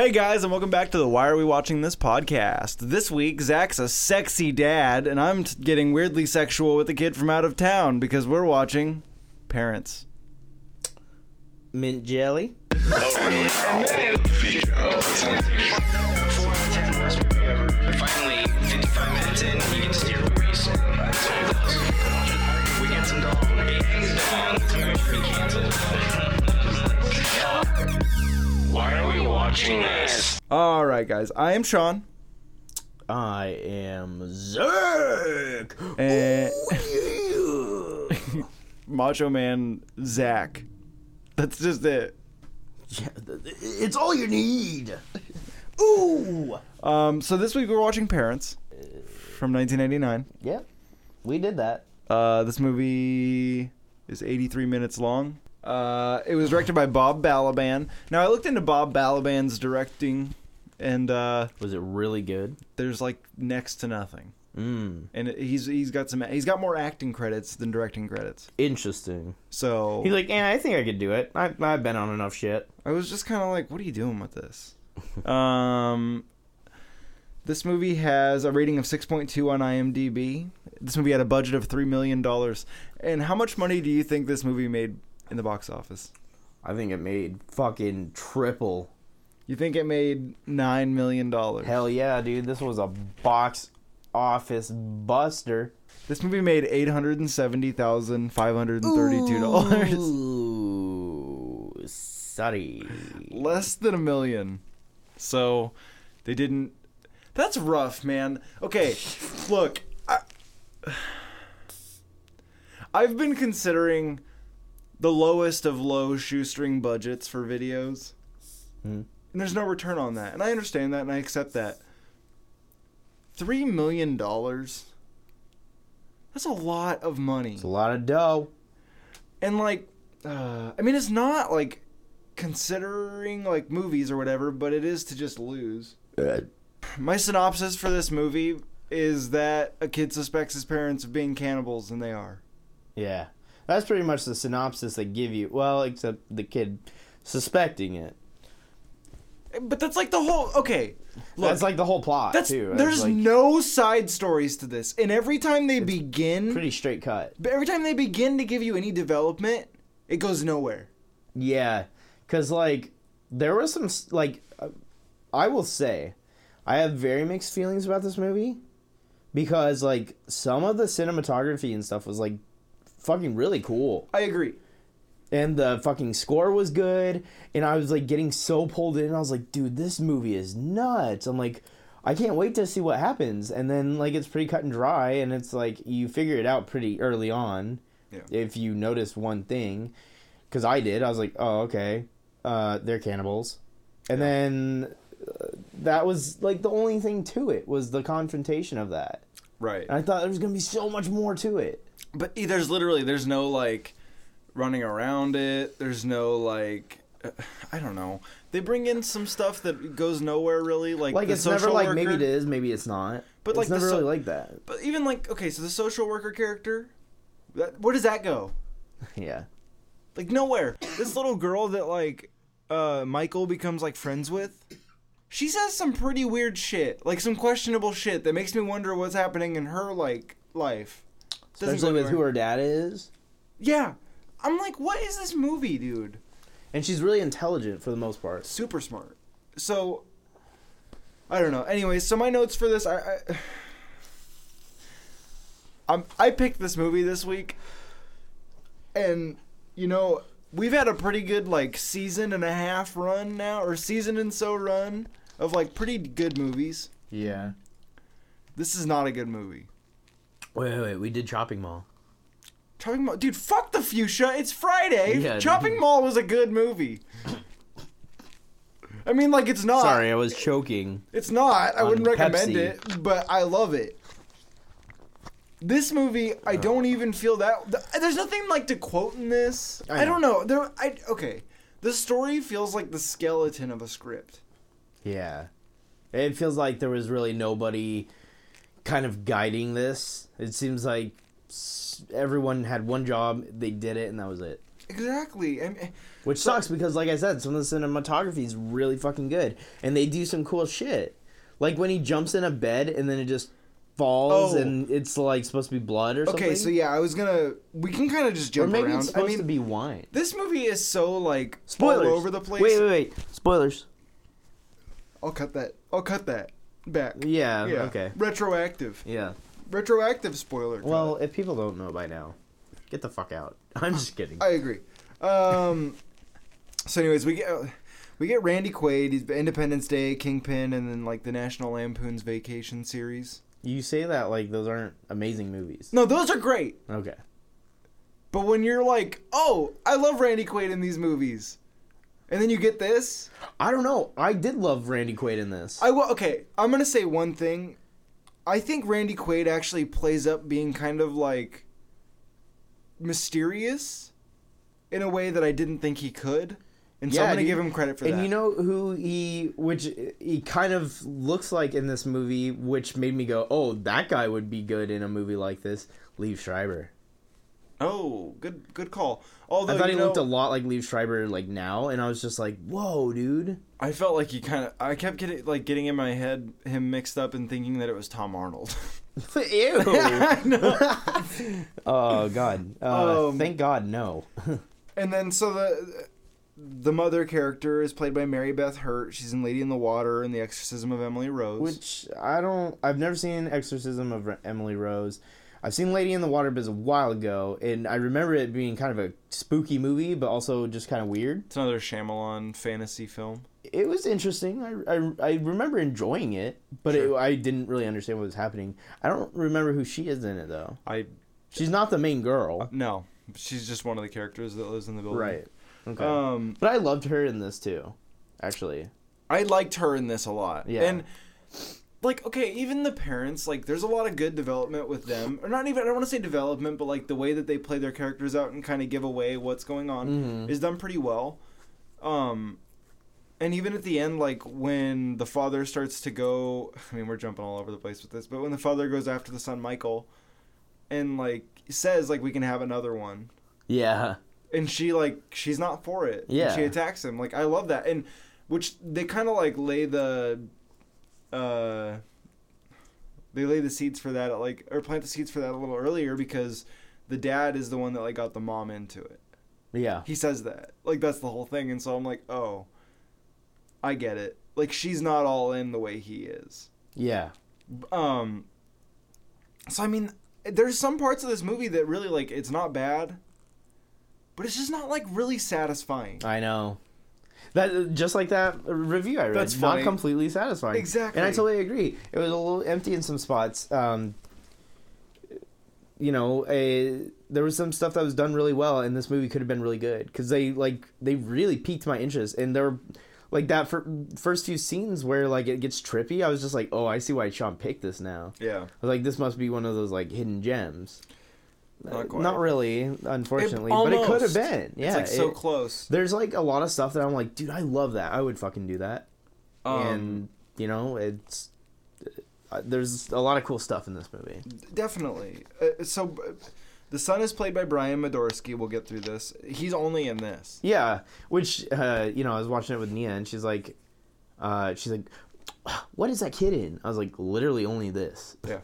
Hey guys, and welcome back to the Why Are We Watching This podcast. This week, Zach's a sexy dad, and I'm t- getting weirdly sexual with a kid from out of town because we're watching Parents. Mint jelly. Finally, 55 minutes in, you can steer the race. We get some dog. Hangs dong. This movie's pretty canceled. Why are we watching this? All right, guys, I am Sean, I am Zerk. and Macho Man Zach. That's just it. Yeah, It's all you need. Ooh. Um, so this week we're watching Parents from 1999. Yep. We did that. Uh, this movie is 83 minutes long. Uh, it was directed by Bob Balaban. Now I looked into Bob Balaban's directing, and uh, Was it really good? there's like next to nothing. Mm. And he's he's got some he's got more acting credits than directing credits. Interesting. So He's like, yeah, I think I could do it. I, I've been on enough shit. I was just kind of like, what are you doing with this? um, this movie has a rating of 6.2 on IMDb. This movie had a budget of three million dollars. And how much money do you think this movie made in the box office? I think it made fucking triple. You think it made nine million dollars? Hell yeah, dude. This was a box office buster. This movie made eight hundred and seventy thousand five hundred and thirty-two dollars. Ooh, sorry. Less than a million. So they didn't. That's rough, man. Okay, look, I, I've been considering the lowest of low shoestring budgets for videos, Hmm. and there's no return on that, and I understand that, and I accept that. Three million dollars. That's a lot of money. It's a lot of dough. and like uh, i mean it's not like considering like movies or whatever but it is to just lose my synopsis for this movie is that a kid suspects his parents of being cannibals and they are Yeah. That's pretty much the synopsis they give you. Well, except the kid suspecting it. but that's like the whole okay look That's like the whole plot, that's too. there's like no side stories to this and every time they begin pretty straight cut. but every time they begin to give you any development it goes nowhere Yeah. Because, like, there was some, like, I will say, I have very mixed feelings about this movie. Because, like, some of the cinematography and stuff was, like, fucking really cool. i agree. And the fucking score was good and i was like getting so pulled in. I was like dude this movie is nuts. I'm like i can't wait to see what happens. And then like it's pretty cut and dry and it's like you figure it out pretty early on Yeah. if you notice one thing. Because i did. I was like oh okay. Uh, they're cannibals. And then uh, that was like the only thing to it was the confrontation of that. Right. And i thought there was gonna be so much more to it But there's literally there's no like running around it. There's no like I don't know. They bring in some stuff that goes nowhere really. Like like it's never like worker. maybe it is maybe it's not But, it's like, never so- really like that But even like okay, so the social worker character, that, where does that go? yeah Like nowhere. This little girl that like uh Michael becomes like friends with. She says some pretty weird shit, like some questionable shit that makes me wonder what's happening in her like life. Doesn't especially with who anywhere. her dad is. Yeah, I'm like, what is this movie, dude? And she's really intelligent for the most part. super smart. So I don't know. Anyways, so my notes for this, I, I I'm, I picked this movie this week, and you know we've had a pretty good like season and a half run now, or season and so run of like pretty good movies. Yeah. This is not a good movie. Wait, wait, wait. We did Chopping Mall. Chopping Mall, dude. Fuck the fuchsia. It's Friday. Yeah, Chopping dude. Mall was a good movie. I mean, like it's not. Sorry, I was choking. It's not. I wouldn't recommend Pepsi. it, but I love it. This movie, I don't even feel that. th- There's nothing like to quote in this. I, I don't know. There, I okay. The story feels like the skeleton of a script. Yeah. It feels like there was really nobody kind of guiding this. It seems like everyone had one job, they did it, and that was it. exactly. I mean, eh, Which sucks because, like I said, some of the cinematography is really fucking good, and they do some cool shit. Like when he jumps in a bed and then it just falls, Oh. and it's like supposed to be blood or something. okay, so yeah, I was gonna. We can kind of just or jump maybe around. it's supposed I mean, to be wine. this movie is so like Spoilers all over the place. Wait, wait, wait. Spoilers. I'll cut that. I'll cut that back. Yeah. Yeah. Okay. Retroactive. Yeah. Retroactive spoiler. Well, if people don't know by now, get the fuck out. I'm just kidding. I agree. Um. so, anyways, we get we get Randy Quaid. He's Independence Day, Kingpin, and then like the National Lampoon's Vacation series. You say that like those aren't amazing movies. No, those are great. Okay. But when you're like, oh, I love Randy Quaid in these movies, and then you get this, I don't know. I did love Randy Quaid in this. I will. Okay, I'm gonna say one thing. I think Randy Quaid actually plays up being kind of like mysterious in a way that I didn't think he could, and so I'm gonna dude. give him credit for and that. And you know who he, which he kind of looks like in this movie, which made me go, "Oh, that guy would be good in a movie like this." Liev Schreiber. Oh, good, good call. Although I thought he know, looked a lot like Liev Schreiber, like now, and I was just like, "Whoa, dude!" I felt like he kind of. I kept getting like getting in my head him mixed up and thinking that it was Tom Arnold. Ew. Oh God. Uh, Um, thank God, no. And then so the the mother character is played by Mary Beth Hurt. She's in Lady in the Water and The Exorcism of Emily Rose. Which I don't. I've never seen Exorcism of Emily Rose. I've seen Lady in the Water, but a while ago, and I remember it being kind of a spooky movie, but also just kind of weird. it's another Shyamalan fantasy film. It was interesting. I, I, I remember enjoying it, but it, I didn't really understand what was happening. I don't remember who she is in it though. I She's not the main girl, no, she's just one of the characters that lives in the building. right? Okay. Um, but I loved her in this too, actually. I liked her in this a lot. Yeah. And like, okay, even the parents, like, there's a lot of good development with them. Or not even, I don't want to say development, but like the way that they play their characters out and kind of give away what's going on Mhm. is done pretty well. Um, and even at the end, like when the father starts to go, I mean, we're jumping all over the place with this, but when the father goes after the son Michael, and like says like we can have another one, Yeah. and she like she's not for it. Yeah. she attacks him. Like I love that, and which they kind of like lay the, uh, they lay the seeds for that, like or plant the seeds for that a little earlier because the dad is the one that like got the mom into it. Yeah. He says that, like that's the whole thing, and so I'm like, oh, I get it. Like she's not all in the way he is. Yeah. Um. So I mean, there's some parts of this movie that really like it's not bad, but it's just not like really satisfying. I know. That just like that review I read. That's not funny. completely satisfying. Exactly. And I totally agree. It was a little empty in some spots. Um, you know, a, there was some stuff that was done really well, and this movie could have been really good because they like they really piqued my interest, and there were like that for first few scenes where like it gets trippy. I was just like, oh, I see why Sean picked this now. Yeah. I was like, this must be one of those like hidden gems. Not Uh, quite. Not really, unfortunately, but it could have been. Yeah, it's like so it- close. there's like a lot of stuff that I'm like, dude, I love that. I would fucking do that. Um, and you know, it's uh, there's a lot of cool stuff in this movie. definitely. Uh, so, uh, the son is played by Brian Madorsky. We'll get through this. He's only in this. Yeah, which uh, you know, I was watching it with Nia, and she's like, uh, she's like, what is that kid in? I was like, literally only this. Yeah.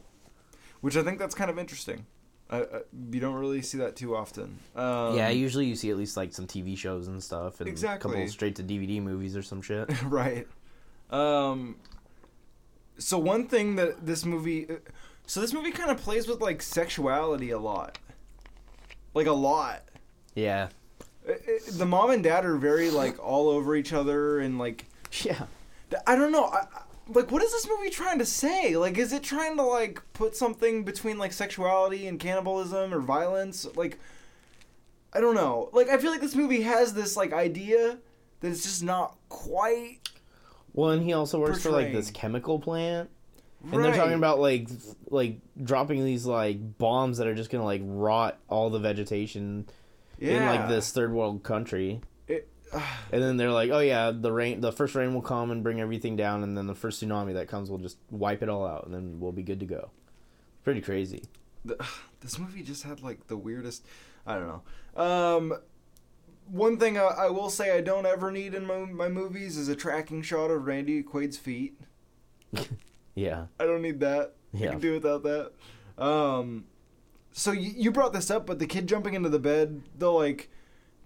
Which I think that's kind of interesting. I, I, you don't really see that too often. Um, yeah, usually you see at least like some TV shows and stuff, and a couple straight to DVD movies or some shit. right. Um. So one thing that this movie, so this movie kind of plays with like sexuality a lot, like a lot. yeah, I- I- The mom and dad are very like all over each other and like yeah. I don't know. I- like, what is this movie trying to say? Like, is it trying to like put something between like sexuality and cannibalism or violence? Like, I don't know. Like, I feel like this movie has this like idea that it's just not quite. Well, and he also works for like this chemical plant. And they're talking about like like dropping these like bombs that are just gonna like rot all the vegetation in like this third world country. And then they're like, "Oh yeah, the rain, the first rain will come and bring everything down, and then the first tsunami that comes will just wipe it all out, and then we'll be good to go." Pretty crazy. the, this movie just had like the weirdest. I don't know. Um, one thing I, I will say I don't ever need in my, my movies is a tracking shot of Randy Quaid's feet. Yeah. I don't need that. I Yeah. can do without that. Um, so you, you brought this up, but the kid jumping into the bed, they'll like,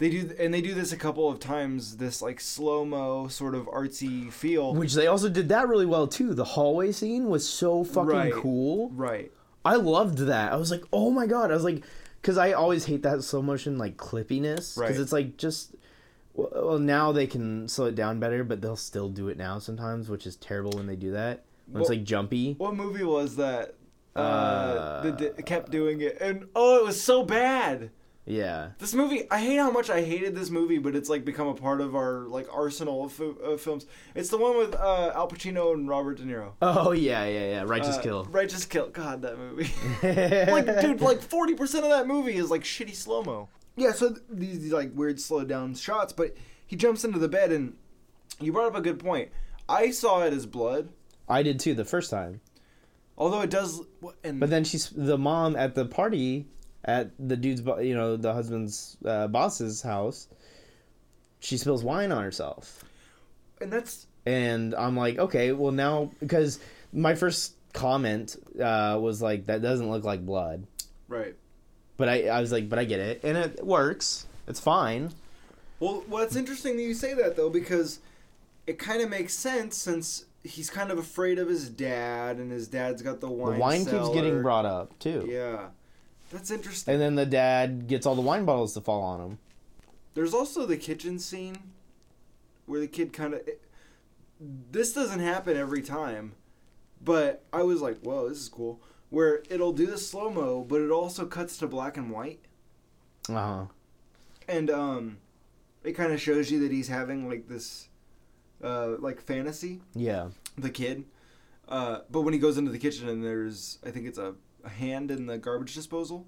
they do, and they do this a couple of times. This like slow mo sort of artsy feel. Which they also did that really well too. The hallway scene was so fucking Right. cool. Right. I loved that. I was like, oh my god. I was like, because I always hate that slow motion like clippiness. Because Right. it's like just. Well, now they can slow it down better, but they'll still do it now sometimes, which is terrible when they do that. When it's like jumpy. What movie was that? Uh, Uh, that kept doing it, and oh, it was so bad. Yeah. This movie, I hate how much I hated this movie, but it's like become a part of our like arsenal of, fi- of films. It's the one with uh, Al Pacino and Robert De Niro. Oh yeah, yeah, yeah. Righteous Uh, Kill. Righteous Kill. God, that movie. like, dude, like forty percent of that movie is like shitty slow mo. Yeah, so th- these, these like weird slowed down shots, but he jumps into the bed, and you brought up a good point. I saw it as blood, I did too the first time. although it does. And But then she's the mom at the party at the dude's, you know, the husband's uh, boss's house. She spills wine on herself, and that's and I'm like, okay, well now because my first comment uh, was like that doesn't look like blood, right. but I I was like, but I get it, and it works. It's fine. Well, well, it's interesting that you say that though, because it kind of makes sense since he's kind of afraid of his dad, and his dad's got the wine. the wine keeps getting brought up too, Yeah, that's interesting. and then the dad gets all the wine bottles to fall on him. There's also the kitchen scene where the kid kind of. This doesn't happen every time, but I was like, "Whoa, this is cool." Where it'll do the slow mo, but it also cuts to black and white, Uh huh. and um, it kind of shows you that he's having like this, uh, like fantasy. Yeah. the kid. Uh, but when he goes into the kitchen and there's, I think it's a, a hand in the garbage disposal.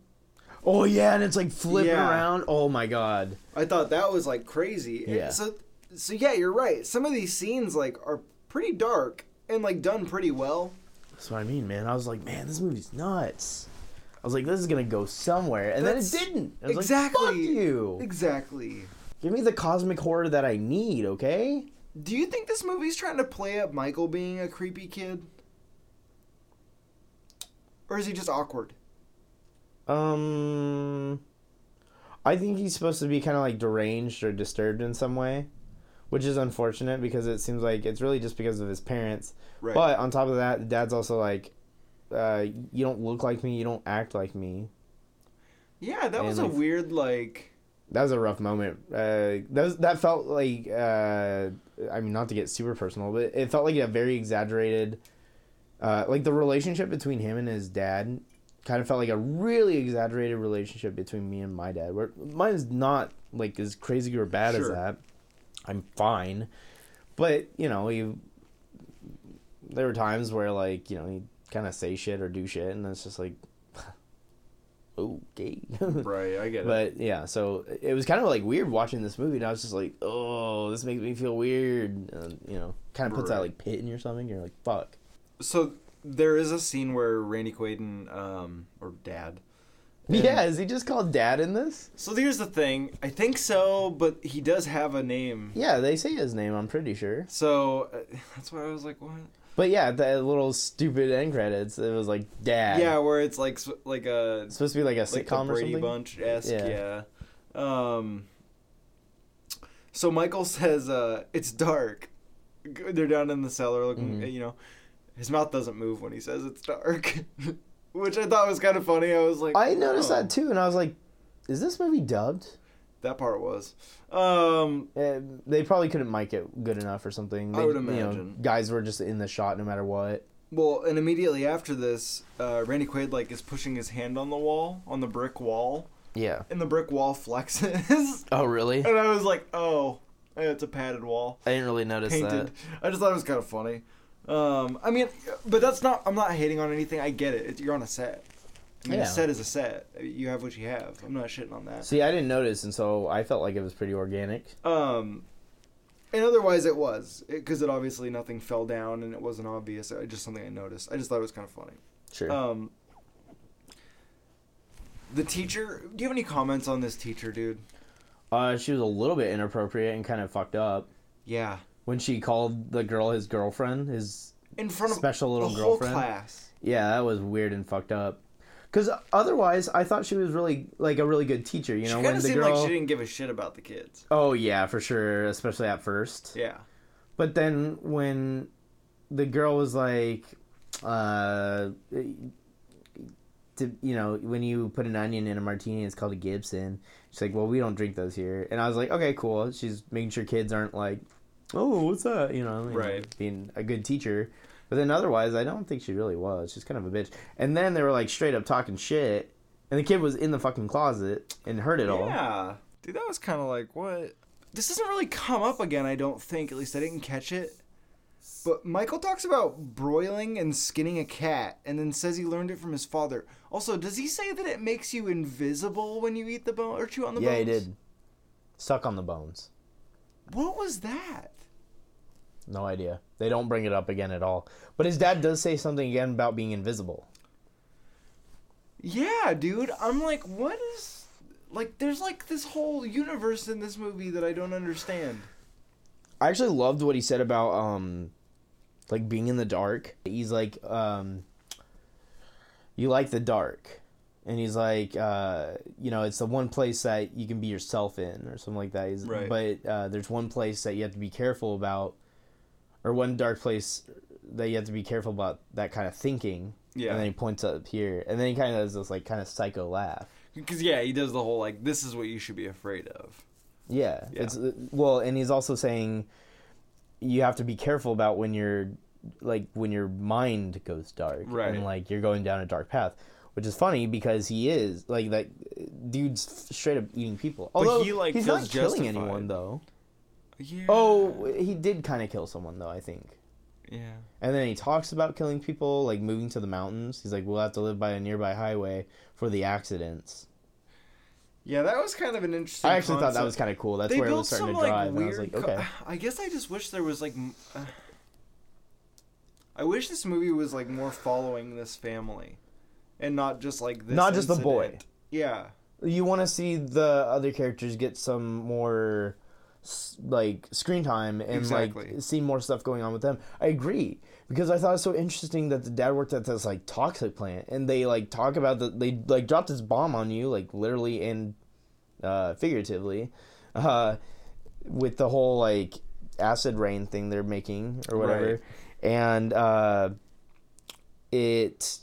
Oh yeah, and it's like flipping Yeah. around. Oh my god. I thought that was like crazy. Yeah. So, so yeah, you're right. Some of these scenes like are pretty dark and like done pretty well. That's what I mean, man. I was like, man, this movie's nuts. I was like, this is gonna go somewhere, and That's- then it didn't. I was exactly. Like, Fuck you. Exactly. Give me the cosmic horror that I need, okay? Do you think this movie's trying to play up Michael being a creepy kid? Or is he just awkward? Um, I think he's supposed to be kind of like deranged or disturbed in some way, which is unfortunate because it seems like it's really just because of his parents. Right. But on top of that, dad's also like, uh, you don't look like me, you don't act like me. yeah, that was and, a weird like. That was a rough moment. Uh, that was, that felt like uh, I mean, not to get super personal, but it felt like a very exaggerated. Uh, like the relationship between him and his dad, kind of felt like a really exaggerated relationship between me and my dad. Where mine's not like as crazy or bad as that. I'm fine, but you know, you. There were times where like you know he kind of say shit or do shit, and it's just like, okay. Right, I get it. But yeah, so it was kind of like weird watching this movie, and I was just like, "Oh, this makes me feel weird." And, you know, kind of puts that like pit in your stomach. You're like, "Fuck." So there is a scene where Randy Quaid and um or Dad. and- yeah, is he just called Dad in this? So here's the thing. I think so, but he does have a name. Yeah, they say his name. I'm pretty sure. So uh, that's why I was like, what? But yeah, that little stupid end credits. It was like Dad. Yeah, where it's like like a it's supposed to be like a sitcom like the or Brady something. Bunch esque. Yeah. Yeah. Um. So Michael says, uh, "It's dark." They're down in the cellar looking. Mhm. You know, his mouth doesn't move when he says it's dark, which I thought was kind of funny. I was like, I noticed oh. that too, and I was like, "Is this movie dubbed?" That part was. Um. Uh, they probably couldn't mic it good enough or something. I They- would You know, imagine. guys were just in the shot no matter what. Well, and immediately after this, uh, Randy Quaid like is pushing his hand on the wall, on the brick wall, Yeah. and the brick wall flexes, Oh really? and I was like, "Oh, it's a padded wall, I didn't really notice painted." I just thought it was kind of funny. Um, I mean, but that's not. I'm not hating on anything. I get it. It's, you're on a set. I mean, Yeah. a set is a set. You have what you have. I'm not shitting on that. See, I didn't notice, and so I felt like it was pretty organic. Um, and otherwise, it was because it, obviously nothing fell down and it wasn't obvious. It just something I noticed. I just thought it was kind of funny. Sure. Um, the teacher. Do you have any comments on this teacher, dude? Uh, she was a little bit inappropriate and kind of fucked up Yeah. When she called the girl his girlfriend. His In front of Special little girlfriend? class. yeah, that was weird and fucked up. Because otherwise, I thought she was really like a really good teacher. You know, kind when the seemed girl. like she didn't give a shit about the kids. Oh yeah, for sure, especially at first. Yeah. But then when the girl was like, uh, to you know, when you put an onion in a martini, it's called a Gibson. She's like, well, we don't drink those here, and I was like, okay, cool. She's making sure kids aren't like, oh, what's that? You know, Right. Being a good teacher. But then otherwise, I don't think she really was. She's kind of a bitch. And then they were like straight up talking shit, and the kid was in the fucking closet and heard it all. Yeah. Dude, that was kind of like, what? This doesn't really come up again, I don't think. At least I didn't catch it. But Michael talks about broiling and skinning a cat and then says he learned it from his father. Also, does he say that it makes you invisible when you eat the bone or chew on the yeah, bones? Yeah, he did. Suck on the bones. What was that? No idea. They don't bring it up again at all. But his dad does say something again about being invisible. Yeah, dude. I'm like, what is. Like, there's like this whole universe in this movie that I don't understand. I actually loved what he said about um like being in the dark. He's like um you like the dark. And he's like uh you know, it's the one place that you can be yourself in or something like that. He's, Right. But uh there's one place that you have to be careful about or one dark place that you have to be careful about that kind of thinking. Yeah. And then he points up here. And then he kind of does this like kind of psycho laugh. Because, yeah, he does the whole, like, this is what you should be afraid of. Yeah, Yeah. it's uh, well, and he's also saying you have to be careful about when you're like when your mind goes dark, Right. And like you're going down a dark path, which is funny because he is like that dude's straight up eating people. Although he, like, he's not killing justified. anyone though. Yeah. Oh, he did kind of kill someone though, I think. Yeah. And then he talks about killing people, like moving to the mountains. He's like, we'll have to live by a nearby highway for the accidents. Yeah, that was kind of an interesting. I actually thought that was kind of cool. That's they where it was starting some to like drive. and I was like, co- okay. I guess I just wish there was like. Uh, I wish this movie was like more following this family, and not just like this. Not just the boy. Yeah. you want to see the other characters get some more like screen time and Exactly. like see more stuff going on with them. I agree because I thought it was so interesting that the dad worked at this like toxic plant and they like talk about that they like dropped this bomb on you like literally and uh, figuratively uh, with the whole like acid rain thing they're making or whatever Right. and uh, it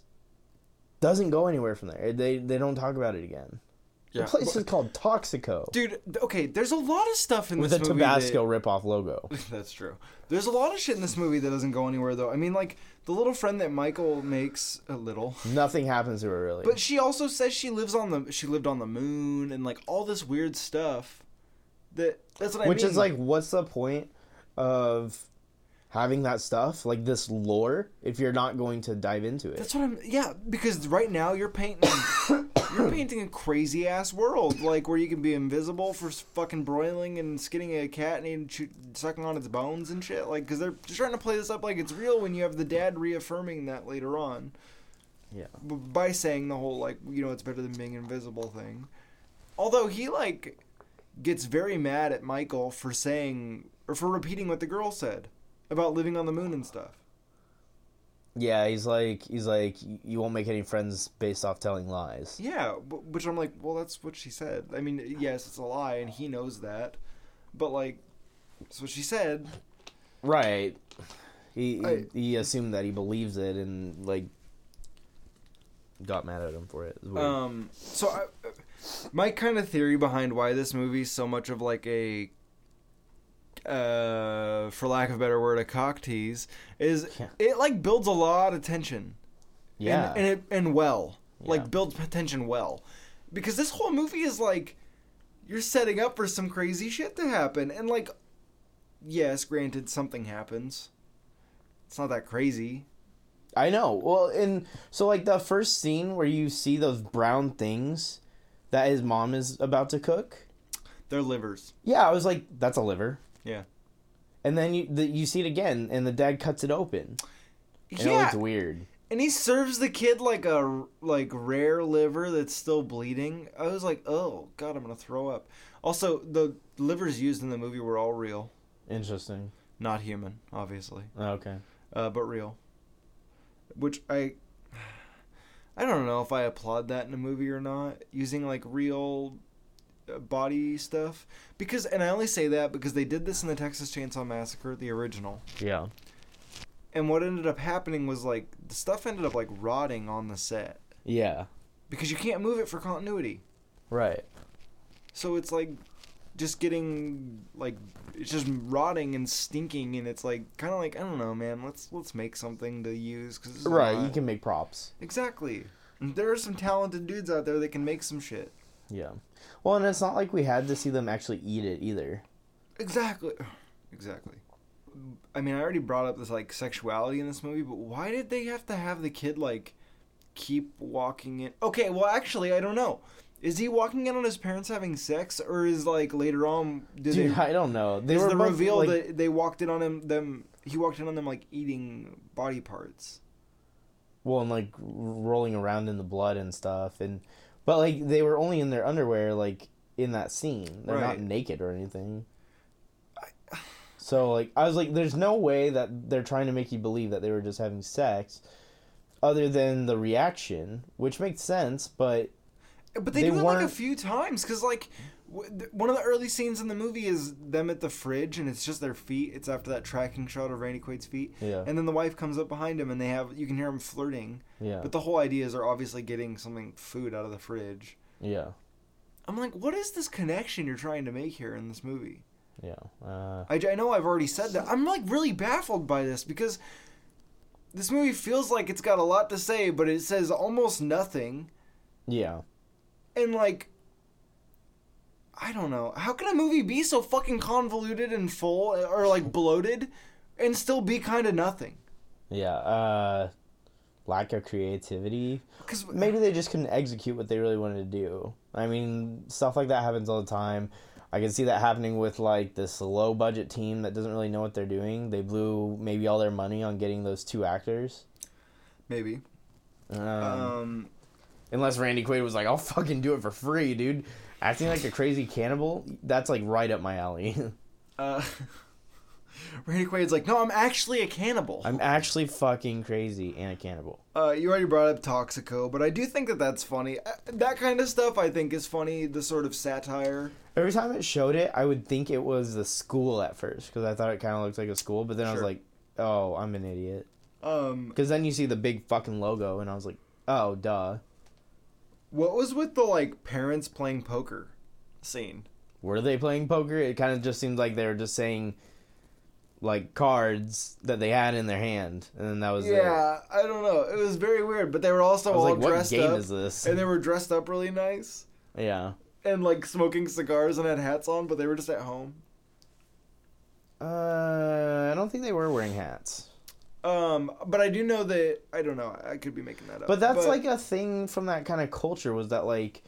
doesn't go anywhere from there. They they don't talk about it again. Yeah. The place is called Toxico Dude, okay, there's a lot of stuff in this movie. with a this movie. Tabasco ripoff logo. That's true. There's a lot of shit in this movie that doesn't go anywhere though. I mean, like the little friend that Michael makes a little. Nothing happens to her really. But she also says she lives on the she lived on the moon and like all this weird stuff. That that's what I Which mean. Which is like, what's the point of having that stuff like this lore if you're not going to dive into it? That's what I'm. Yeah, because right now you're painting, you're painting a crazy ass world, like where you can be invisible for fucking broiling and skinning a cat and chew, sucking on its bones and shit. Like, because they're just trying to play this up like it's real when you have the dad reaffirming that later on Yeah. b- by saying the whole like you know it's better than being invisible thing. Although he like gets very mad at Michael for saying or for repeating what the girl said about living on the moon and stuff. Yeah, he's like he's like you won't make any friends based off telling lies. Yeah, which I'm like, well, that's what she said. I mean, yes, it's a lie, and he knows that, but like, that's what she said. Right. He I- he, assumed that he believes it and like got mad at him for it. Weird. Um, so I, my kind of theory behind why this movie's so much of like a, uh, for lack of a better word, a cock tease is Yeah. it like builds a lot of tension. yeah. and, and it and well, Yeah. like builds tension well, because this whole movie is like you're setting up for some crazy shit to happen, and like, yes, granted, something happens. It's not that crazy. I know. Well, and so like the first scene where you see those brown things that his mom is about to cook. They're livers. Yeah, I was like, that's a liver. Yeah. And then you the, you see it again, and the dad cuts it open, and it yeah, looks weird. and he serves the kid like a like rare liver that's still bleeding. I was like, oh god, I'm gonna throw up. Also, the livers used in the movie were all real, Interesting. not human, obviously, Okay. uh, but real. Which I, I don't know if I applaud that in a movie or not, using like real body stuff because, and I only say that because they did this in the Texas Chainsaw Massacre, the original. Yeah. And what ended up happening was like the stuff ended up like rotting on the set Yeah. because you can't move it for continuity. Right. So it's like just getting like it's just rotting and stinking and it's like kind of like I don't know, man. Let's let's make something to use cuz Right. You can make props. Exactly. There are some talented dudes out there that can make some shit. Yeah. Well, and it's not like we had to see them actually eat it either. Exactly. Exactly. I mean, I already brought up this like sexuality in this movie, but why did they have to have the kid like keep walking in? Okay, well, actually, I don't know. Is he walking in on his parents having sex, or is like later on? Did Dude, they? I don't know. They is were the reveal like, that they walked in on him? Them he walked in on them like eating body parts. well, and like rolling around in the blood and stuff, and but like they were only in their underwear, like in that scene. They're not naked or anything. So like I was like, there's no way that they're trying to make you believe that they were just having sex, other than the reaction, which makes sense. But But they, They do it like a weren't- few times because like one of the early scenes in the movie is them at the fridge and it's just their feet. It's after that tracking shot of Randy Quaid's feet, yeah, and then the wife comes up behind him and they have you can hear them flirting. yeah, But the whole idea is they're obviously getting something food out of the fridge. yeah, I'm like, what is this connection you're trying to make here in this movie? yeah. Uh, I, I know I've already said that. I'm like really baffled by this because this movie feels like it's got a lot to say, but it says almost nothing. yeah. And like, I don't know. How can a movie be so fucking convoluted and full or like bloated and still be kind of nothing? Yeah, uh lack of creativity. Because Maybe they just couldn't execute what they really wanted to do. I mean, stuff like that happens all the time. I can see that happening with like this low budget team that doesn't really know what they're doing. They blew maybe all their money on getting those two actors. maybe. Um, Um, unless Randy Quaid was like, "I'll fucking do it for free, dude." Acting like a crazy cannibal, that's like right up my alley. uh, Randy Quaid's like, no, I'm actually a cannibal. I'm actually fucking crazy and a cannibal. Uh, you already brought up Toxico, but I do think that that's funny. Uh, that kind of stuff I think is funny. The sort of satire. Every time it showed it, I would think it was the school at first because I thought it kind of looked like a school, but then I was like, "Oh, I'm an idiot." Um, Because then you see the big fucking logo, and I was like, "Oh, duh." What was with the like parents playing poker scene? Were they playing poker? It kind of just seemed like they were just saying, like cards that they had in their hand, and then that was it. Yeah, I don't know. It was very weird, but they were also all like, "What dressed game up, is this?" and they were dressed up really nice Yeah. and like smoking cigars and had hats on, but they were just at home. Uh, I don't think they were wearing hats. Um, but I do know that I don't know. I could be making that up. But that's like a thing from that kind of culture was that like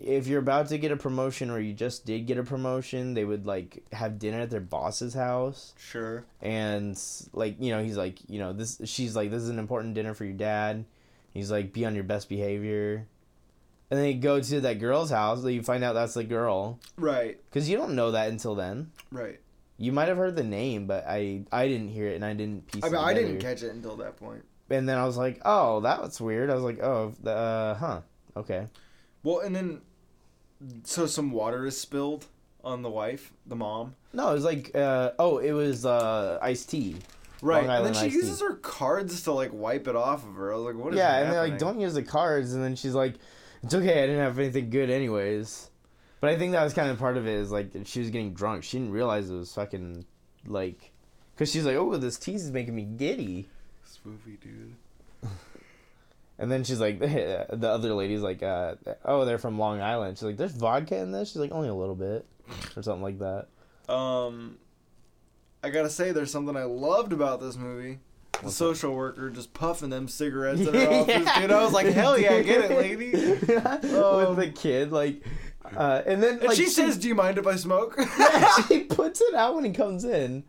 if you're about to get a promotion or you just did get a promotion, they would like have dinner at their boss's house sure. and like, you know, he's like, you know, this she's like this is an important dinner for your dad. He's like be on your best behavior. And then you go to that girl's house, you find out that's the girl Right. cuz you don't know that until then. Right. You might have heard the name, but I I didn't hear it and I didn't piece I it mean, I didn't catch it until that point. And then I was like, "Oh, that was weird." I was like, "Oh, uh, huh. Okay." Well, and then so some water is spilled on the wife, the mom. No, it was like, uh, oh, it was uh, iced tea. Right. And then she iced uses tea. her cards to like wipe it off of her. I was like, what is Yeah, and they're like, "Don't use the cards," and then she's like, "It's okay. I didn't have anything good anyways." But I think that was kind of part of it. Is like she was getting drunk. She didn't realize it was fucking like, cause she's like, "Oh, this tea is making me giddy." This movie, dude. And then she's like, the other lady's like, uh, "Oh, they're from Long Island." She's like, "There's vodka in this." She's like, "Only a little bit," or something like that. Um, I gotta say, there's something I loved about this movie. The What's social worker just puffing them cigarettes in her office, dude. I was like, hell yeah, get it, lady. Um, With the kid, like, uh, and then And like she says, "Do you mind if I smoke?" she puts it out when he comes in,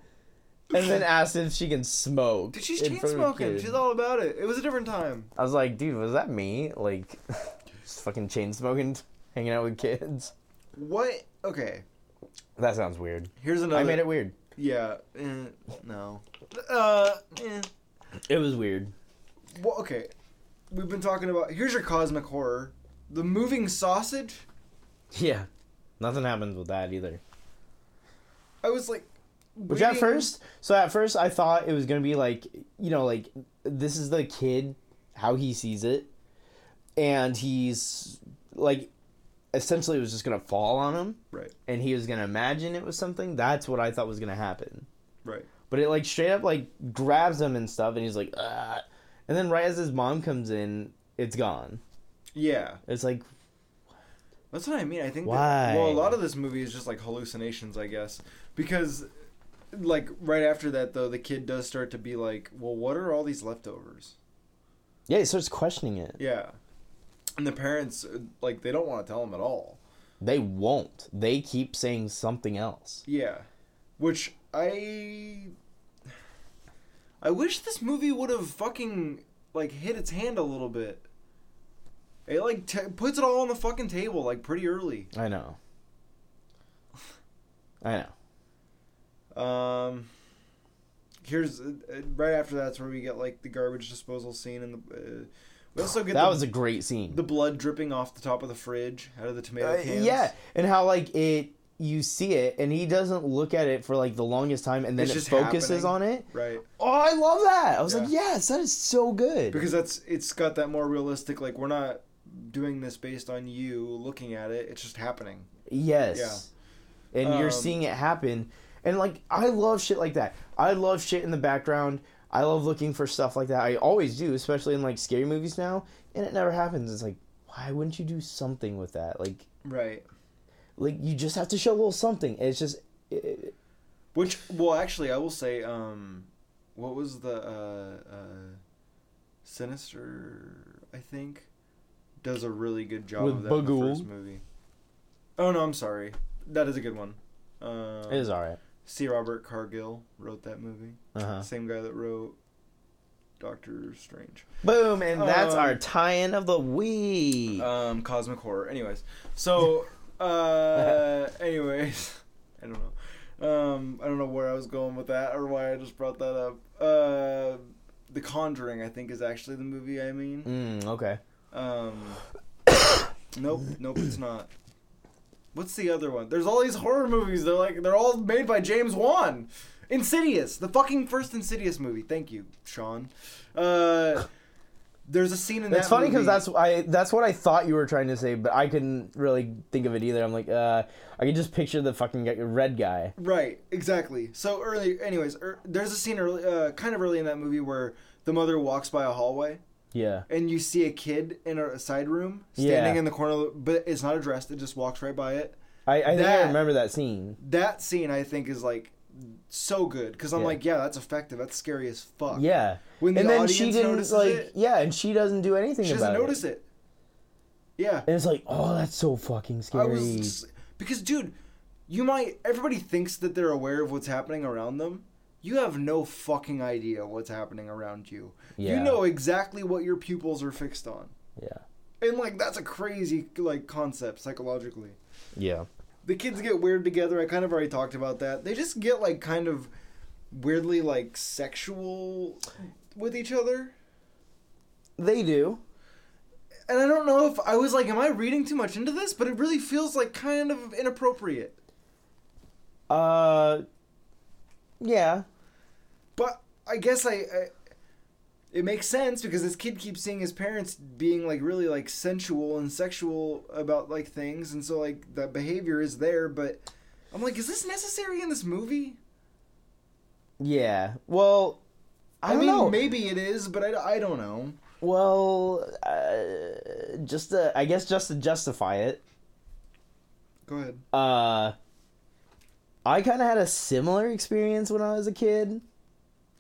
and then asks if she can smoke. Dude, she's chain front of the smoking. She's all about it. It was a different time. I was like, dude, was that me? Like, just fucking chain smoking, hanging out with kids. What? Okay. That sounds weird. Here's another. I made it weird. Yeah. Eh, no. Uh. Eh. It was weird. Well, okay. We've been talking about. Here's your cosmic horror. The moving sausage. Yeah. Nothing happens with that either. I was like. Which at first, so at first I thought it was gonna be like, you know, like this is the kid, how he sees it, and he's like, essentially it was just gonna fall on him, Right. and he was gonna imagine it was something. That's what I thought was gonna happen. Right. But it like straight up like grabs him and stuff, and he's like, ah. and then right as his mom comes in, it's gone. Yeah. It's like, That's what I mean. I think. Why? That, well, a lot of this movie is just like hallucinations, I guess, because, like, right after that though, the kid does start to be like, "Well, what are all these leftovers?" yeah, he starts questioning it. Yeah. And the parents, like, they don't want to tell him at all. They won't. They keep saying something else. Yeah. Which I. I wish this movie would have fucking, like, hit its hand a little bit. It, like, t- puts it all on the fucking table, like, pretty early. I know. I know. Um. Here's uh, uh, right after that's where we get like the garbage disposal scene and the. Uh, we also get That the, was a great scene. the blood dripping off the top of the fridge out of the tomato Uh, cans. yeah, and how like it you see it and he doesn't look at it for like the longest time and then It's it just focuses happening. on it. Right. Oh, I love that. I was like, yes, that is so good. Because that's it's got that more realistic. Like we're not doing this based on you looking at it. It's just happening. yes. Yeah. And you're Um, seeing it happen. And like I love shit like that. I love shit in the background. I love looking for stuff like that. I always do, especially in like scary movies now, and it never happens. It's like, why wouldn't you do something with that? Like Right. like you just have to show a little something. It's just it, Which well, actually, I will say, um, what was the uh, uh, Sinister? I think does a really good job With of that in the first movie. Oh no, I'm sorry. That is a good one. Uh, it is all right. C. Robert Cargill wrote that movie. Uh-huh. Same guy that wrote Doctor Strange. Boom, and that's Um, our tie-in of the week. Um, cosmic horror. Anyways, so uh, anyways, I don't know. Um, I don't know where I was going with that or why I just brought that up. Uh, The Conjuring, I think, is actually the movie. I mean, mm, okay. Um, nope, nope, it's not. What's the other one? There's all these horror movies. They're like they're all made by James Wan. Insidious, the fucking first Insidious movie. Thank you, Sean. Uh, there's a scene in It's that. funny because that's I that's what I thought you were trying to say, but I couldn't really think of it either. I'm like, uh, I could just picture the fucking guy, red guy. Right, exactly. So early, anyways, er, there's a scene early, uh, kind of early in that movie where the mother walks by a hallway Yeah. and you see a kid in a side room standing Yeah. in the corner, but it's not addressed. It just walks right by it. I, I think I remember that scene. That scene, I think, is like so good because I'm Yeah. like, yeah, that's effective. That's scary as fuck. Yeah. When the and then audience she didn't notices like it, yeah, and she doesn't do anything she doesn't notice it. it. Yeah, And it's like, oh, that's so fucking scary. I was just- because, dude, you might. Everybody thinks that they're aware of what's happening around them. You have no fucking idea what's happening around you. Yeah. You know exactly what your pupils are fixed on, yeah. and like that's a crazy like concept psychologically. Yeah. The kids get weird together. I kind of already talked about that. They just get like kind of weirdly like sexual with each other. They do. And I don't know if I was like, am I reading too much into this? But it really feels like kind of inappropriate. Uh yeah. I guess I, I it makes sense because this kid keeps seeing his parents being like really like sensual and sexual about like things, and so like that behavior is there. But I'm like, is this necessary in this movie? Yeah. Well, I, I, don't mean, know. maybe it is, but I, I don't know. Well, uh, just to, I guess just to justify it, Go ahead. uh, I kind of had a similar experience when I was a kid,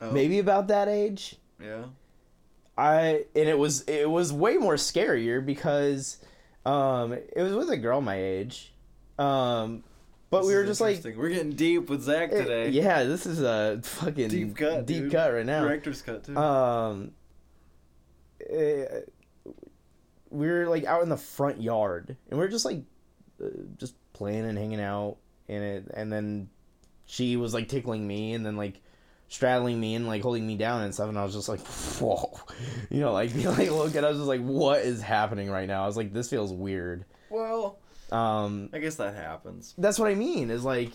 Oh, maybe about that age. Yeah. I and it was it was way more scarier because um it was with a girl my age. Um but This we were just like we're getting deep with Zach today. yeah, this is a fucking Deep cut. deep dude. cut right now. Director's cut too. Um, eh, we were like out in the front yard, and we are just like, uh, just playing and hanging out in it, and then she was like tickling me, and then like straddling me and like holding me down and stuff, and I was just like, whoa, you know, like like look at, I was just like, what is happening right now? I was like, this feels weird. Well, Um, I guess that happens. that's what I mean. Is like,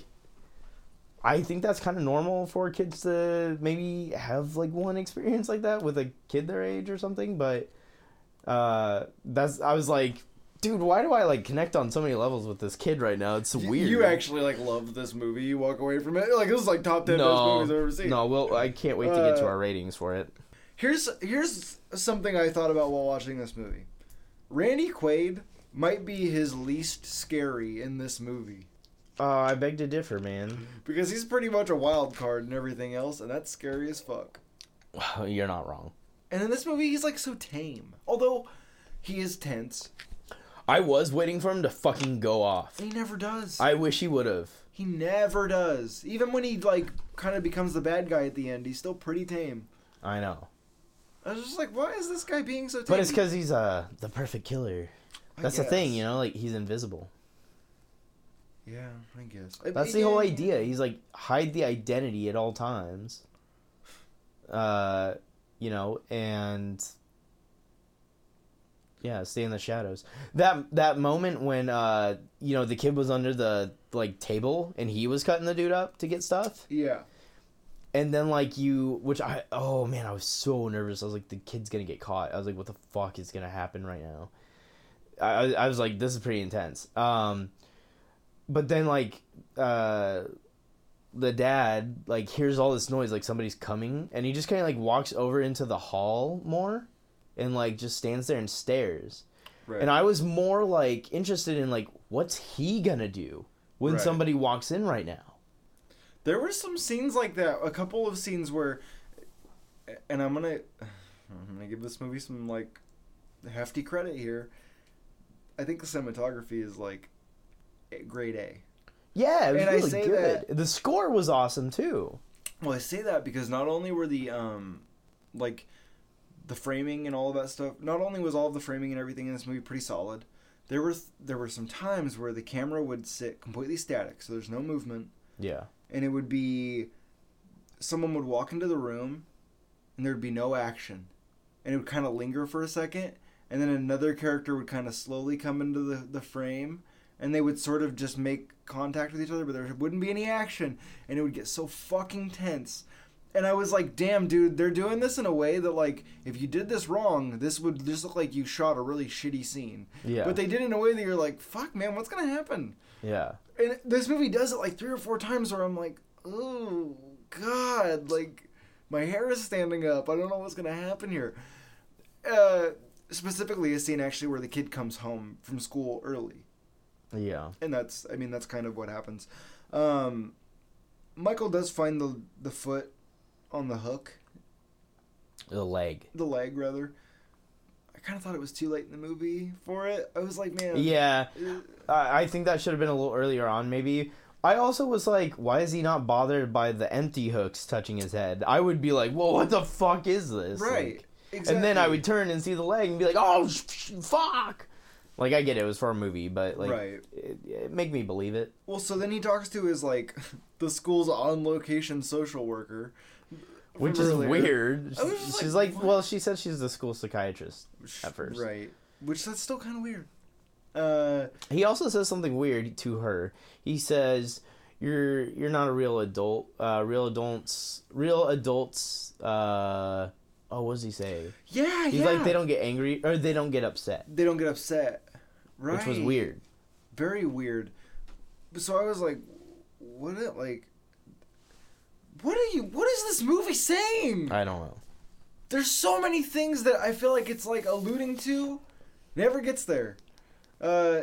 I think that's kind of normal for kids to maybe have like one experience like that with a kid their age or something. But uh, that's I was like, dude, why do I like connect on so many levels with this kid right now? It's weird. You actually like love this movie. You walk away from it like this is like top ten best movies I've ever seen. no. Well, I can't wait to get to Uh, our ratings for it. Here's here's something I thought about while watching this movie. Randy Quaid might be his least scary in this movie Uh, I beg to differ, man. because he's pretty much a wild card and everything else, and that's scary as fuck. You're not wrong. And in this movie, he's like so tame. Although he is tense, I was waiting for him to fucking go off. he never does. I wish he would have. he never does. Even when he like kind of becomes the bad guy at the end, he's still pretty tame. I know. I was just like, why is this guy being so tame? But it's because he's uh the perfect killer. I That's the thing, you know, like he's invisible. Yeah, I guess. That's the whole idea. He's like hide the identity at all times. Uh, you know, and yeah, stay in the shadows. That that moment when uh, you know, the kid was under the like table and he was cutting the dude up to get stuff. Yeah. And then like you which I oh man, I was so nervous. I was like the kid's going to get caught. I was like what the fuck is going to happen right now? I I- I was like this is pretty intense. Um but then like uh the dad like hears all this noise like somebody's coming and he just kind of like walks over into the hall more and like just stands there and stares Right. and i was more like interested in like what's he gonna do when Right. somebody walks in right now There were some scenes like that. A couple of scenes where, and I'm gonna, I'm gonna give this movie some like hefty credit here. I think the cinematography is like grade A. yeah it was And I say good the score was awesome too Well, I say that because not only were the um, like, the framing and all of that stuff. Not only was all of the framing and everything in this movie pretty solid. There were there were some times where the camera would sit completely static, so there's no movement. yeah and it would be someone would walk into the room and there'd be no action and it would kind of linger for a second and then another character would kind of slowly come into the, the frame and they would sort of just make contact with each other but there wouldn't be any action and it would get so fucking tense and i was like damn dude they're doing this in a way that like if you did this wrong this would just look like you shot a really shitty scene Yeah. but they did it in a way that you're like fuck man what's gonna happen yeah and this movie does it like three or four times where I'm like, oh god, like my hair is standing up. I don't know what's gonna happen here. Uh, specifically, a scene actually where the kid comes home from school early, yeah and that's I mean that's kind of what happens. Um, Michael does find the the foot on the hook, the leg the leg rather. I kind of thought it was too late in the movie for it. I was like, man, yeah I I think that should have been a little earlier on, maybe. I also was like, why is he not bothered by the empty hooks touching his head? I would be like, well, what the fuck is this? right. Like, exactly. And then I would turn and see the leg and be like, oh, sh- sh- fuck. Like, I get it, it was for a movie, but, like, Right. it, it make me believe it. Well, so then he talks to his like the school's on location social worker, Which is earlier. weird. I She's like, like, well, she said she's the school psychiatrist at first. right? Which that's still kind of weird. Uh, He also says something weird to her. He says, "You're you're not a real adult. Uh, real adults, real adults. Uh, oh, what does he say? yeah, yeah. He's yeah. like they don't get angry or they don't get upset, they don't get upset, right? which was weird. very weird. So I was like, what? It, like, what are you? What is this movie saying? I don't know. There's so many things that I feel like it's like alluding to, never gets there. Uh,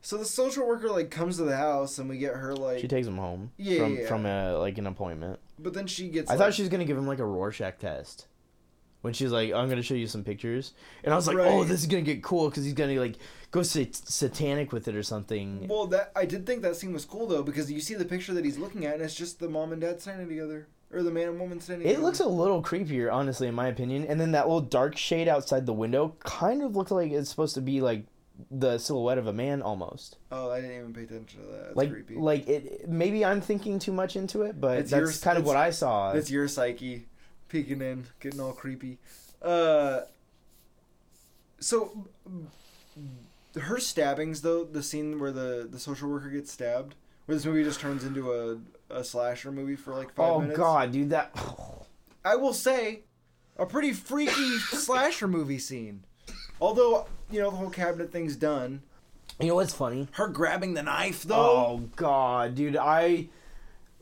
so the social worker like comes to the house and we get her like, She takes him home Yeah, from yeah, from a like an appointment. but then she gets. I like, thought she was gonna give him like a Rorschach test. When she's like, "I'm gonna show you some pictures," and I was like, oh, Right. "Oh, this is gonna get cool because he's gonna like go sat- satanic with it or something." Well, that I did think that scene was cool though because you see the picture that he's looking at and it's just the mom and dad standing together, or the man and woman standing. It together. looks a little creepier, honestly, in my opinion. And then that little dark shade outside the window kind of looked like it's supposed to be like the silhouette of a man almost. Oh, I didn't even pay attention to that. That's like creepy. like it. Maybe I'm thinking too much into it, but It's that's yours- kind of what I saw. It's your psyche peeking in, getting all creepy. Uh, so her stabbings, though, the scene where the the social worker gets stabbed, where this movie just turns into a a slasher movie for like five oh minutes. Oh god, dude, that. I will say, a pretty freaky slasher movie scene. Although you know the whole cabinet thing's done. You know what's funny? Her grabbing the knife, though. Oh god, dude, I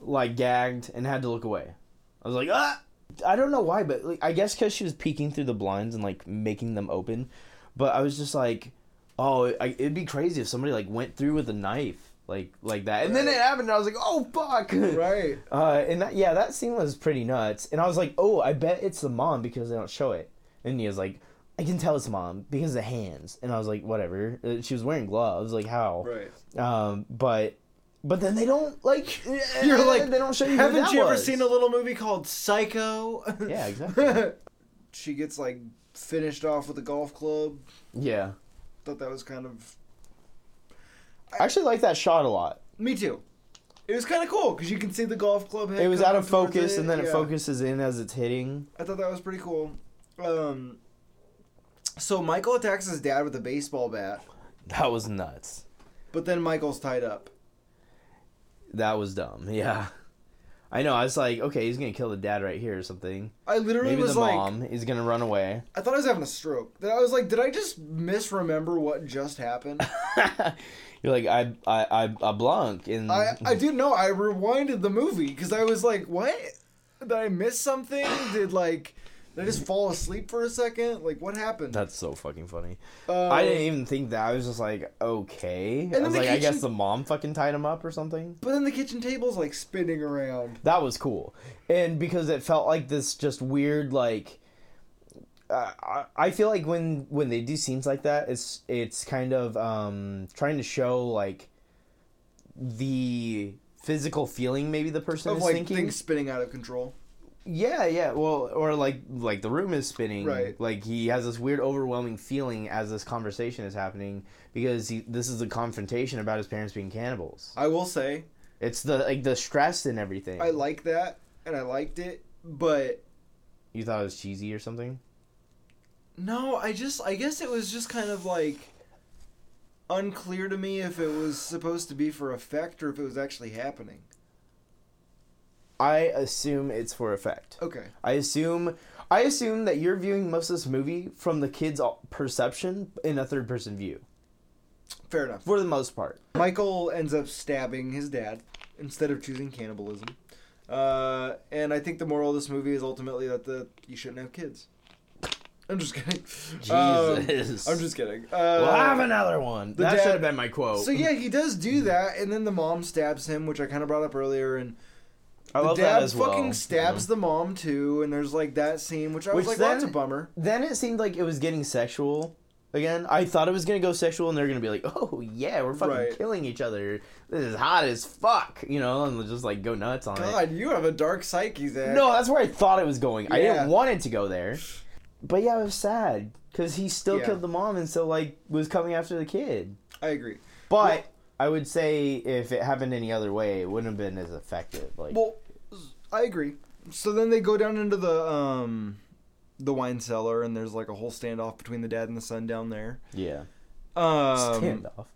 like gagged and had to look away. I was like, ah. I don't know why, but like, I guess because she was peeking through the blinds and like making them open. But I was just like, oh, I, it'd be crazy if somebody like went through with a knife like like that, and then it happened. And I was like, oh fuck. Right. Uh, and that, yeah, that scene was pretty nuts. And I was like, oh, I bet it's the mom because they don't show it. And he was like, I can tell it's mom because of the hands. And I was like, whatever. Uh, She was wearing gloves. Like how? Right. Um, but but then they don't like. You're like, they don't show you. Haven't you ever was. seen a little movie called Psycho? Yeah, exactly. she gets like finished off with a golf club. Yeah, Thought that was kind of I actually like that shot a lot. me too. It was kind of cool because you can see the golf club. Head It was out of focus, and then it focuses in as it's hitting. I thought that was pretty cool. Um, so Michael attacks his dad with a baseball bat, That was nuts. but then Michael's tied up. That was dumb. Yeah. I know. I was like, okay, he's gonna kill the dad right here or something. I literally Maybe was the like, mom is gonna run away. I thought I was having a stroke. That I was like, did I just misremember what just happened? You're like, I, I, I, I blunk, and I I didn't know. I rewinded the movie because I was like, what? Did I miss something? Did like did I just fall asleep for a second? Like what happened? that's so fucking funny. Uh, I didn't even think that. I was just like, okay. I then was the like, I guess the mom fucking tied him up or something. But then the kitchen table's like spinning around. That was cool, and because it felt like this just weird like. Uh, I- I feel like when when they do scenes like that, it's it's kind of um, trying to show like the physical feeling maybe the person Of is like thinking. things spinning out of control. Yeah, yeah. Well, or like like the room is spinning. Right. Like he has this weird overwhelming feeling as this conversation is happening because he this is a confrontation about his parents being cannibals. I will say It's the like the stress and everything. I like that and I liked it, but you thought it was cheesy or something? no, I just I guess it was just kind of like unclear to me if it was supposed to be for effect or if it was actually happening. I assume it's for effect. Okay. I assume I assume that you're viewing most of this movie from the kid's perception in a third person view Fair enough. for the most part. Michael ends up stabbing his dad instead of choosing cannibalism. Uh, and I think the moral of this movie is ultimately that the you shouldn't have kids. I'm just kidding. Um, Jesus. I'm just kidding. Uh, We'll have another one. That dad- should have been my quote. So yeah, he does do that, and then the mom stabs him, which I kind of brought up earlier, and I the love dad that as well. fucking stabs the mom too, and there's like that scene, which I was Which like, well, that's a then- bummer. Then it seemed like it was getting sexual again. I thought it was gonna go sexual, and they're gonna be like, "Oh yeah, we're fucking Right. killing each other. This is hot as fuck," you know, and just like go nuts on it. God, you have a dark psyche, Zach. No, that's where I thought it was going. I Yeah. didn't want it to go there, but yeah, it was sad because he still Yeah. killed the mom and still like was coming after the kid. I agree. But I would say if it happened any other way, it wouldn't have been as effective. Like, Well, I agree. So then they go down into the um the wine cellar, and there's like a whole standoff between the dad and the son down there. yeah, Um, standoff.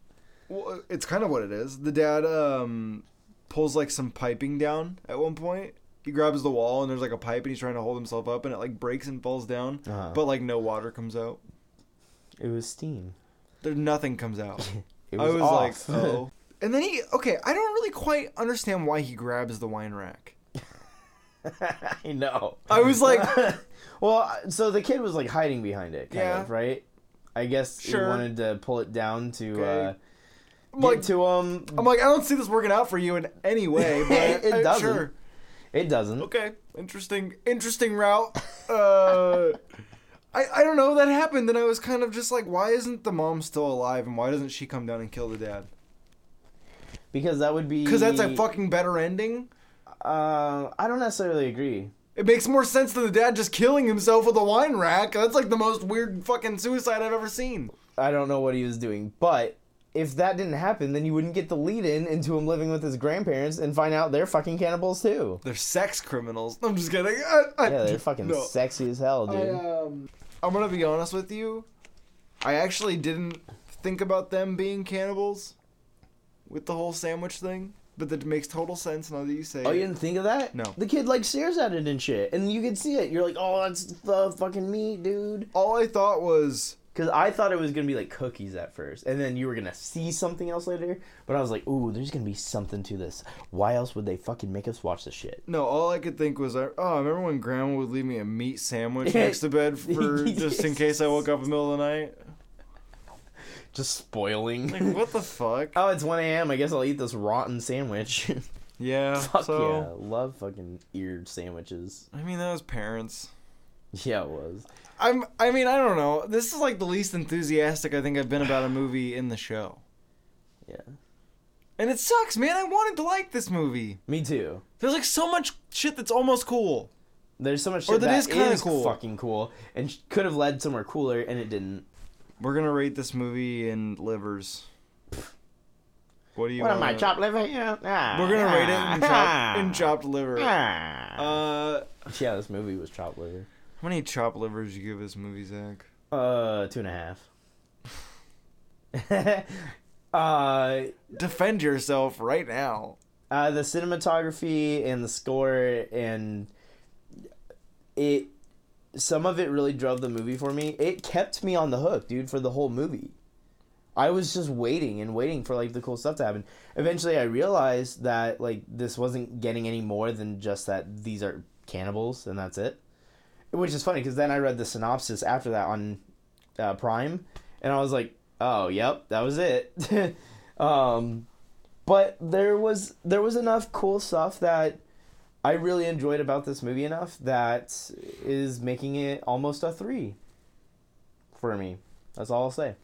Well, it's kind of what it is. The dad um pulls like some piping down at one point. He grabs the wall and there's like a pipe and he's trying to hold himself up and it like breaks and falls down, Uh-huh. but like no water comes out. It was steam. There nothing comes out. It I was, was off. like, oh. And then he okay, I don't really quite understand why he grabs the wine rack. I know. I was like, well, so the kid was like hiding behind it, kind Yeah. of, right? I guess Sure. he wanted to pull it down to Okay. uh, I'm like, to him. I'm like, I don't see this working out for you in any way. But It uh, doesn't. Sure. it doesn't. Okay, interesting, interesting route. Uh, I I don't know that happened, and I was kind of just like, why isn't the mom still alive, and why doesn't she come down and kill the dad? Because that would be Because that's a fucking better ending. Uh, I don't necessarily agree. It makes more sense than the dad just killing himself with a wine rack. That's like the most weird fucking suicide I've ever seen. I don't know what he was doing, but if that didn't happen, then you wouldn't get the lead in into him living with his grandparents and find out they're fucking cannibals too. They're sex criminals. I'm just kidding. I, I, Yeah, they're fucking no. sexy as hell, dude. I, um, I'm gonna be honest with you. I actually didn't think about them being cannibals with the whole sandwich thing, but that makes total sense now that you say. Oh, it. you didn't think of that? No. The kid like stares at it and shit, and you can see it. You're like, oh, that's the fucking meat, dude. All I thought was, Because I thought it was gonna be like cookies at first, and then you were gonna see something else later. But I was like, ooh, there's gonna be something to this. Why else would they fucking make us watch this shit? no. All I could think was, uh, oh, I remember when Grandma would leave me a meat sandwich next to bed for just in case I woke up in the middle of the night. Just spoiling. Like, what the fuck? oh, it's 1 a.m. I guess I'll eat this rotten sandwich. Yeah. Fuck so, yeah, love fucking eared sandwiches. I mean, that was parents. Yeah, it was. I'm. I mean, I don't know. This is like the least enthusiastic I think I've been about a movie in the show, Yeah, and it sucks, man. I wanted to like this movie. me too. There's like so much shit that's almost cool. There's so much Or shit that that is kinda is cool. fucking cool, and could have led somewhere cooler, and it didn't. We're gonna rate this movie in livers. What do you? What am I, wanna- chopped liver? Yeah. Ah, We're gonna rate it in, chop, ah, in chopped liver. ah. Uh, yeah, this movie was chopped liver. How many chop livers you give this movie, Zach? Uh, two and a half. uh, Defend yourself right now. uh, the cinematography and the score and it, some of it really drove the movie for me. It kept me on the hook, dude, for the whole movie. I was just waiting and waiting for like the cool stuff to happen. Eventually, I realized that like this wasn't getting any more than just that these are cannibals and that's it. Which is funny because then I read the synopsis after that on uh, Prime, and I was like, "Oh, yep, that was it." um, but there was there was enough cool stuff that I really enjoyed about this movie enough that is making it almost a three for me. That's all I'll say.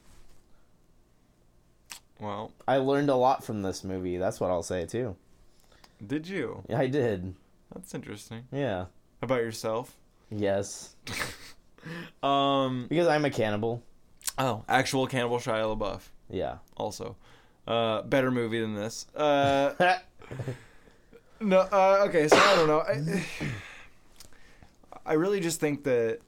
Well, I learned a lot from this movie. That's what I'll say too. did you? Yeah, I did. That's interesting. Yeah. About yourself? Yes. Um. Because I'm a cannibal. Oh, actual Cannibal Shia LaBeouf. Yeah. Also, uh, better movie than this. Uh, no. Uh, okay, so I don't know. I, I really just think that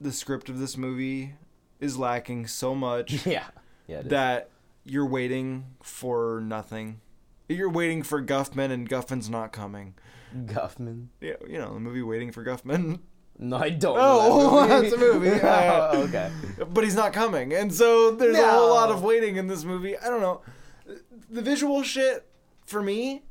the script of this movie is lacking so much yeah. Yeah. it is. that you're waiting for nothing. You're waiting for Guffman, and Guffman's not coming. Guffman. Yeah, you know the movie Waiting for Guffman. No, I don't. Oh, know that that's a movie. Uh, oh, okay. but he's not coming, and so there's a whole lot of waiting in this movie. I don't know. The visual shit for me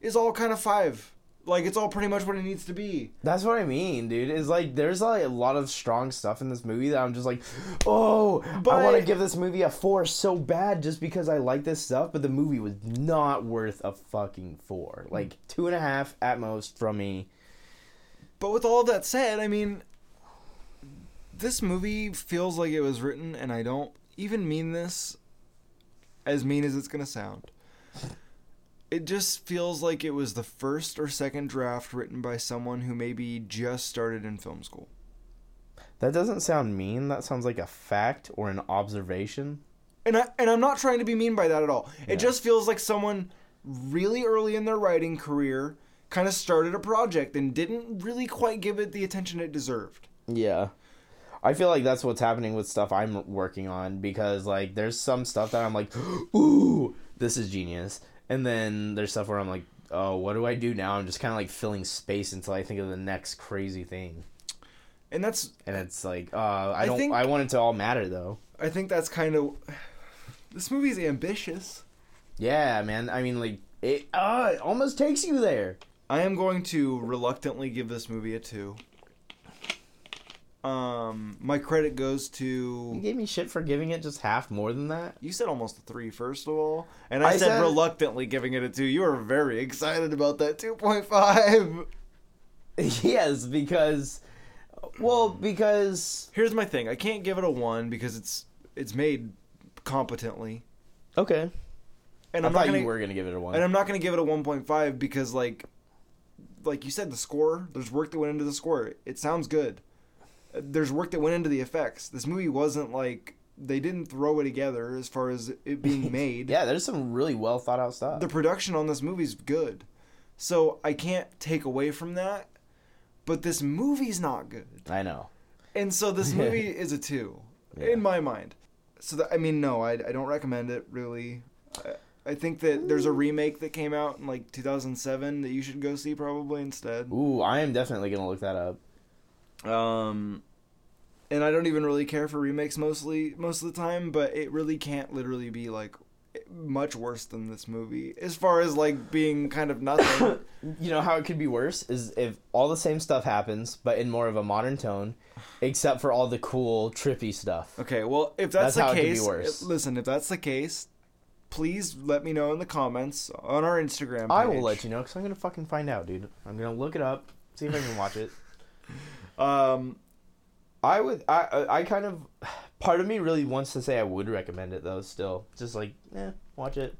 is all kind of five. Like it's all pretty much what it needs to be. That's what I mean, dude. Is like there's like a lot of strong stuff in this movie that I'm just like, oh, But I want to give this movie a four so bad just because I like this stuff, but the movie was not worth a fucking four. Hmm. Like two and a half at most from me. But with all that said, I mean, this movie feels like it was written, and I don't even mean this as mean as it's gonna sound. It just feels like it was the first or second draft written by someone who maybe just started in film school. That doesn't sound mean. That sounds like a fact or an observation. And I and I'm not trying to be mean by that at all. Yeah. It just feels like someone really early in their writing career kind of started a project and didn't really quite give it the attention it deserved. Yeah. I feel like that's what's happening with stuff I'm working on because like there's some stuff that I'm like, ooh, this is genius. And then there's stuff where I'm like, oh, what do I do now? I'm just kind of like filling space until I think of the next crazy thing. And that's And it's like, uh, I, I don't think- I want it to all matter though. I think that's kind of this movie's ambitious. Yeah, man. I mean like it uh it almost takes you there. I am going to reluctantly give this movie a 2. Um my credit goes to. You gave me shit for giving it just half more than that. you said almost a three, first of all, and I, I said, said- reluctantly giving it a two. You were very excited about that two point five. yes, because well, because Here's my thing. I can't give it a one because it's it's made competently, okay. and I I'm thought not gonna you were gonna give it a one. and I'm not gonna give it a one point five because like like you said, the score. There's work that went into the score. It sounds good. There's work that went into the effects. This movie wasn't like they didn't throw it together as far as it being made. Yeah, there's some really well thought out stuff. The production on this movie's good. So I can't take away from that. But this movie's not good. I know. And so this movie is a 2 Yeah. in my mind. So that, I mean no, I, I don't recommend it really. I, I think that there's a mm. remake that came out in like 2007 that you should go see probably instead. Ooh, I am definitely gonna look that up. Um, and I don't even really care for remakes mostly most of the time, but it really can't literally be like much worse than this movie as far as like being kind of nothing. You know how it could be worse is if all the same stuff happens, but in more of a modern tone, except for all the cool, trippy stuff. okay, well if that's, That's how the it case, worse. listen, if that's the case, please let me know in the comments on our Instagram. Page. I will let you know because I'm gonna fucking find out, dude. I'm gonna look it up, see if I can watch it. Um, I would. I. I kind of. Part of me really wants to say I would recommend it though. Still, just like, eh, watch it.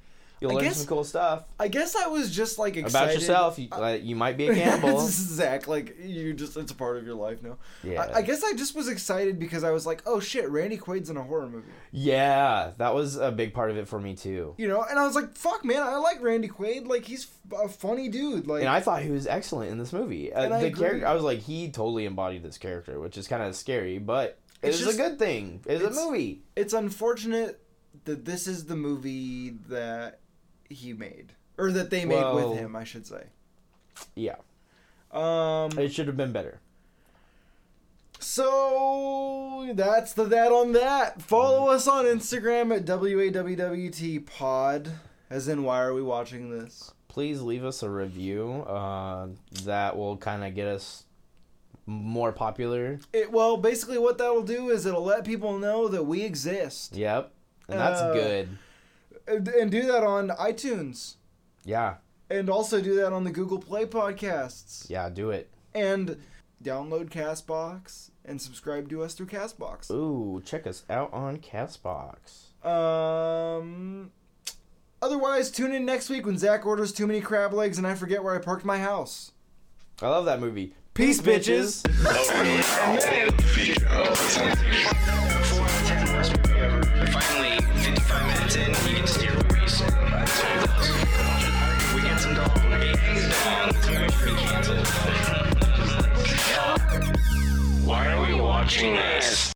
You'll I learn guess- some cool stuff I guess I was just like excited about yourself. You, like, you might be a cannibal. Zach, like you just it's a part of your life now. Yeah. I, I guess I just was excited because I was like, oh shit, Randy Quaid's in a horror movie. yeah, that was a big part of it for me too. You know, and I was like, fuck man, I like Randy Quaid. Like he's a funny dude. Like And I thought he was excellent in this movie. Uh, I the agree. character, I was like, he totally embodied this character, which is kind of scary, but It's it's, just- a good thing. It's, it's- a movie. it's unfortunate that this is the movie that he made. Or that they made Well- with him, I should say. Yeah, Um it should have been better. So that's the that on that. Follow us on Instagram at WAWWT pod. As in why are we watching this? Please leave us a review. Uh, that will kind of get us more popular. It, well, basically, what that'll do is it'll let people know that we exist, Yep, and that's Uh, good. And, and do that on iTunes, Yeah, and also do that on the Google Play podcasts, yeah, do it. and download Castbox and subscribe to us through Castbox. Ooh, check us out on Castbox. Um. Otherwise, tune in next week when Zach orders too many crab legs and I forget where I parked my house. I love that movie. Peace, bitches. Four out of ten, worst movie ever. Finally, 55 minutes in, Why are we watching this?